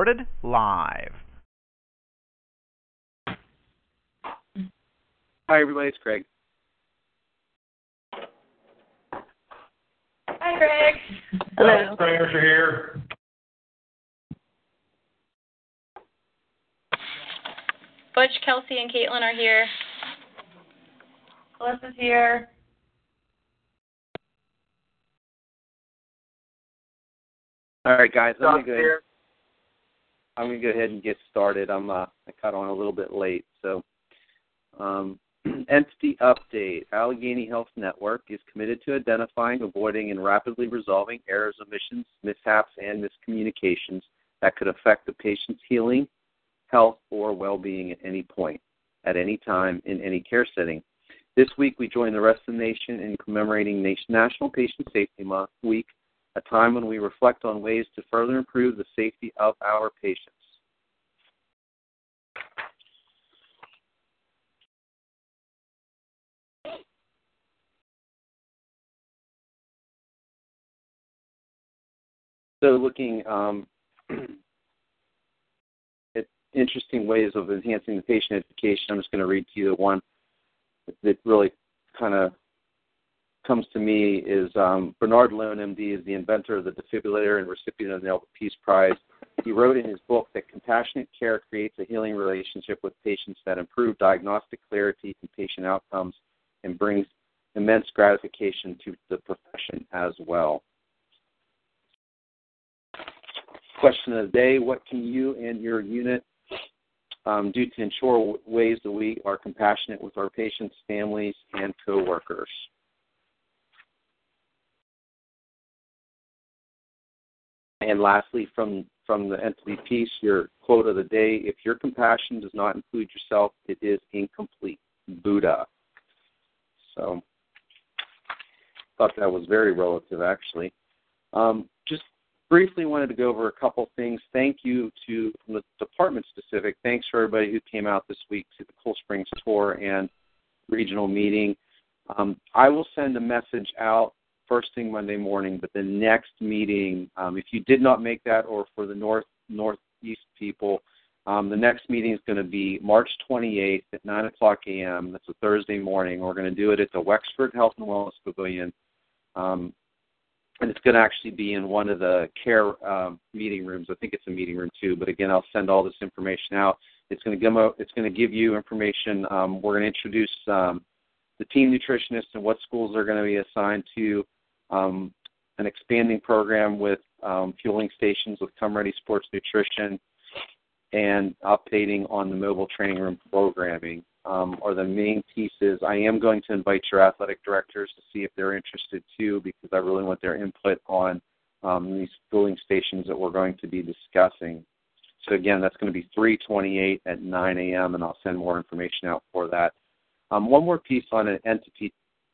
Recorded live. Hi, everybody. It's Craig. Hi, Greg. Hello. Prayers are here. Butch, Kelsey, and Caitlin are here. Alyssa's here. All right, guys. I'm gonna go ahead. I'm gonna go ahead and get started. I'm uh, I got on a little bit late, so um, entity update. Allegheny Health Network is committed to identifying, avoiding, and rapidly resolving errors, omissions, mishaps, and miscommunications that could affect the patient's healing, health, or well-being at any point, at any time, in any care setting. This week, we join the rest of the nation in commemorating National Patient Safety Month Week a time when we reflect on ways to further improve the safety of our patients. So, looking um, at interesting ways of enhancing the patient education, I'm just going to read to you the one that really kind of comes to me is um, Bernard Lown, MD, is the inventor of the defibrillator and recipient of the Nobel Peace Prize. He wrote in his book that compassionate care creates a healing relationship with patients that improve diagnostic clarity and patient outcomes and brings immense gratification to the profession as well. Question of the day What can you and your unit um, do to ensure ways that we are compassionate with our patients, families, and coworkers? And lastly, from from the entity piece, your quote of the day: If your compassion does not include yourself, it is incomplete. Buddha. So, thought that was very relative, actually. Um, just briefly wanted to go over a couple things. Thank you to the department specific. Thanks for everybody who came out this week to the Cool Springs tour and regional meeting. Um, I will send a message out first thing Monday morning, but the next meeting, um, if you did not make that, or for the north northeast people, um, the next meeting is going to be March 28th at 9 o'clock a.m. That's a Thursday morning. We're going to do it at the Wexford Health and Wellness Pavilion, um, and it's going to actually be in one of the care um, meeting rooms. I think it's a meeting room too. But again, I'll send all this information out. It's going to give it's going to give you information. Um, we're going to introduce um, the team nutritionists and what schools they're going to be assigned to um, an expanding program with um, fueling stations with Come Ready Sports Nutrition, and updating on the mobile training room programming um, are the main pieces. I am going to invite your athletic directors to see if they're interested too, because I really want their input on um, these fueling stations that we're going to be discussing. So again, that's going to be 328 at 9 a.m., and I'll send more information out for that. Um, one more piece on an entity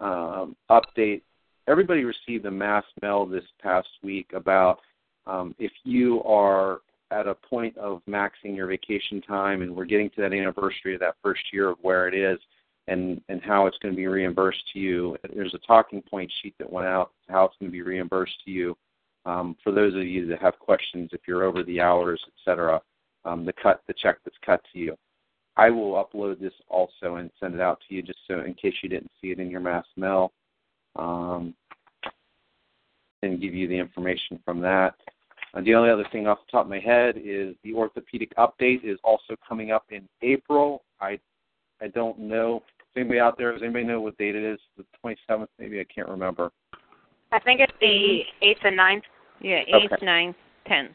um, update everybody received a mass mail this past week about um, if you are at a point of maxing your vacation time and we're getting to that anniversary of that first year of where it is and and how it's going to be reimbursed to you there's a talking point sheet that went out how it's going to be reimbursed to you. Um, for those of you that have questions if you're over the hours etc um, the cut the check that's cut to you. I will upload this also and send it out to you just so in case you didn't see it in your mass mail um, and give you the information from that. Uh, the only other thing off the top of my head is the orthopedic update is also coming up in April. I I don't know. Does anybody out there? Does anybody know what date it is? The 27th, maybe I can't remember. I think it's the eighth and 9th. Yeah, eighth, okay. ninth, tenth.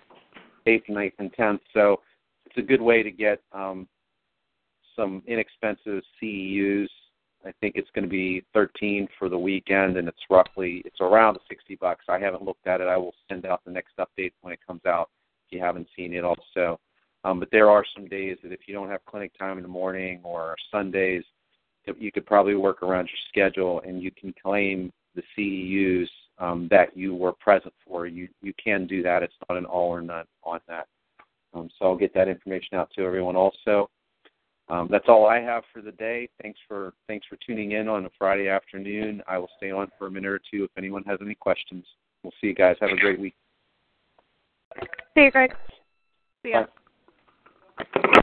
Eighth, ninth, and tenth. So it's a good way to get um, some inexpensive CEUs I think it's going to be 13 for the weekend, and it's roughly it's around 60 bucks. I haven't looked at it. I will send out the next update when it comes out. If you haven't seen it, also. Um, but there are some days that if you don't have clinic time in the morning or Sundays, you could probably work around your schedule and you can claim the CEUs um, that you were present for. You you can do that. It's not an all or none on that. Um, so I'll get that information out to everyone also. Um, that's all I have for the day. Thanks for thanks for tuning in on a Friday afternoon. I will stay on for a minute or two if anyone has any questions. We'll see you guys. Have a great week. See you, Greg. See ya. Bye.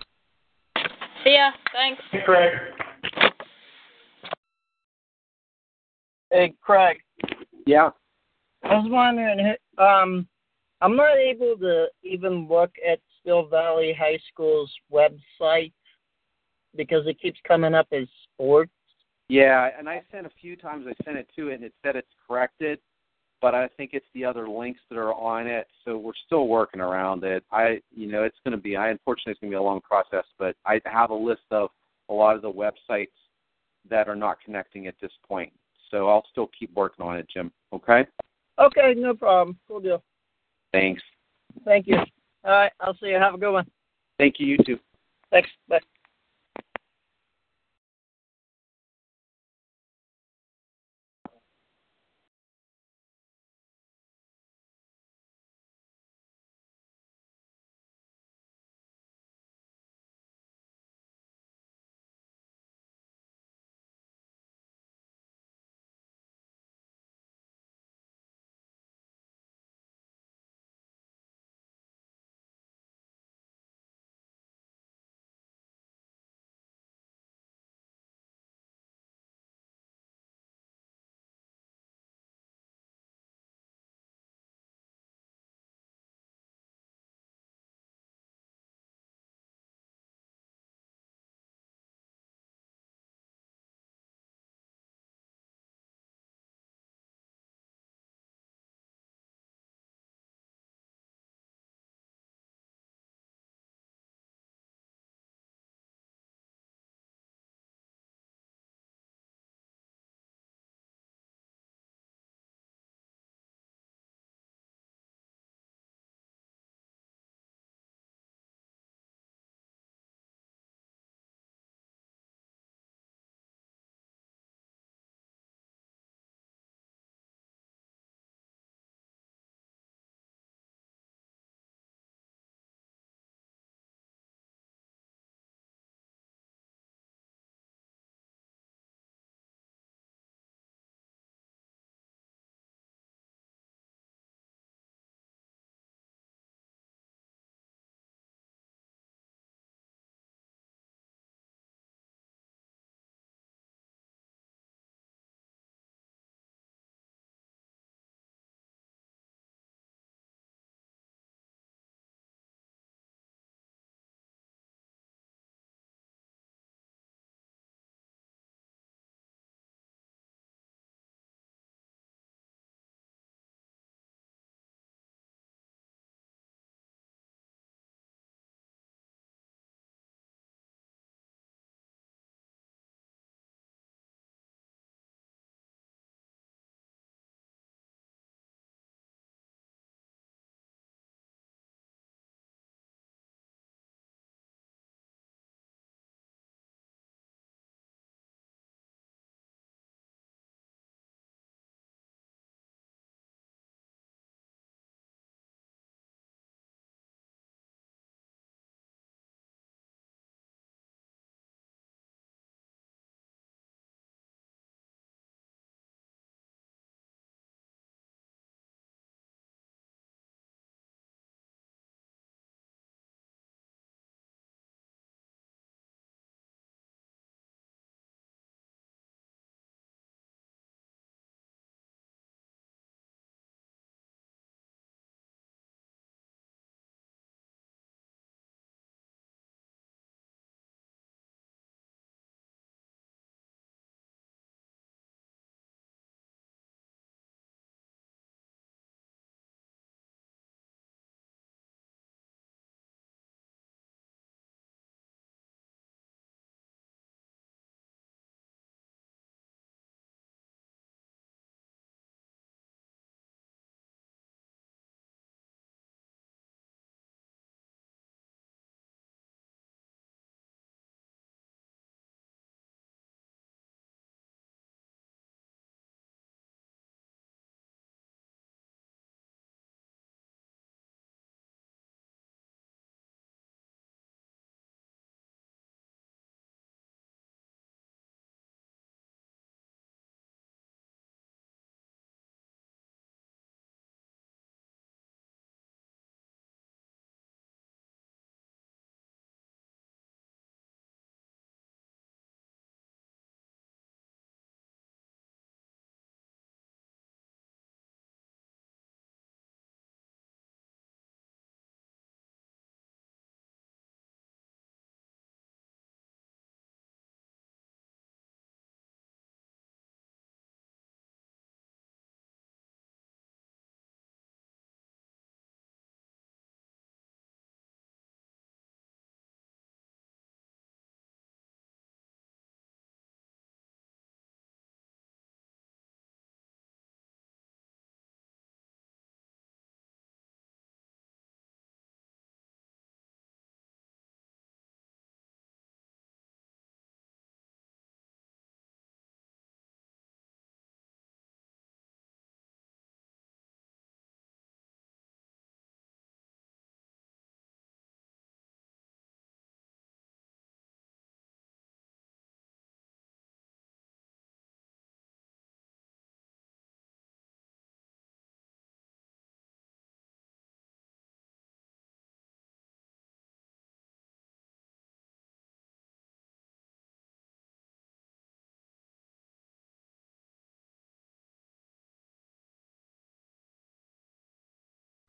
See ya. Thanks. Hey, Craig. Hey, Craig. Yeah. I was wondering, um, I'm not able to even look at Steel Valley High School's website because it keeps coming up as sports. Yeah, and I sent a few times. I sent it to it, and it said it's corrected, but I think it's the other links that are on it. So we're still working around it. I, you know, it's going to be. I unfortunately it's going to be a long process, but I have a list of a lot of the websites that are not connecting at this point. So I'll still keep working on it, Jim. Okay. Okay, no problem. Cool deal. Thanks. Thank you. All right, I'll see you. Have a good one. Thank you. You too. Thanks. Bye.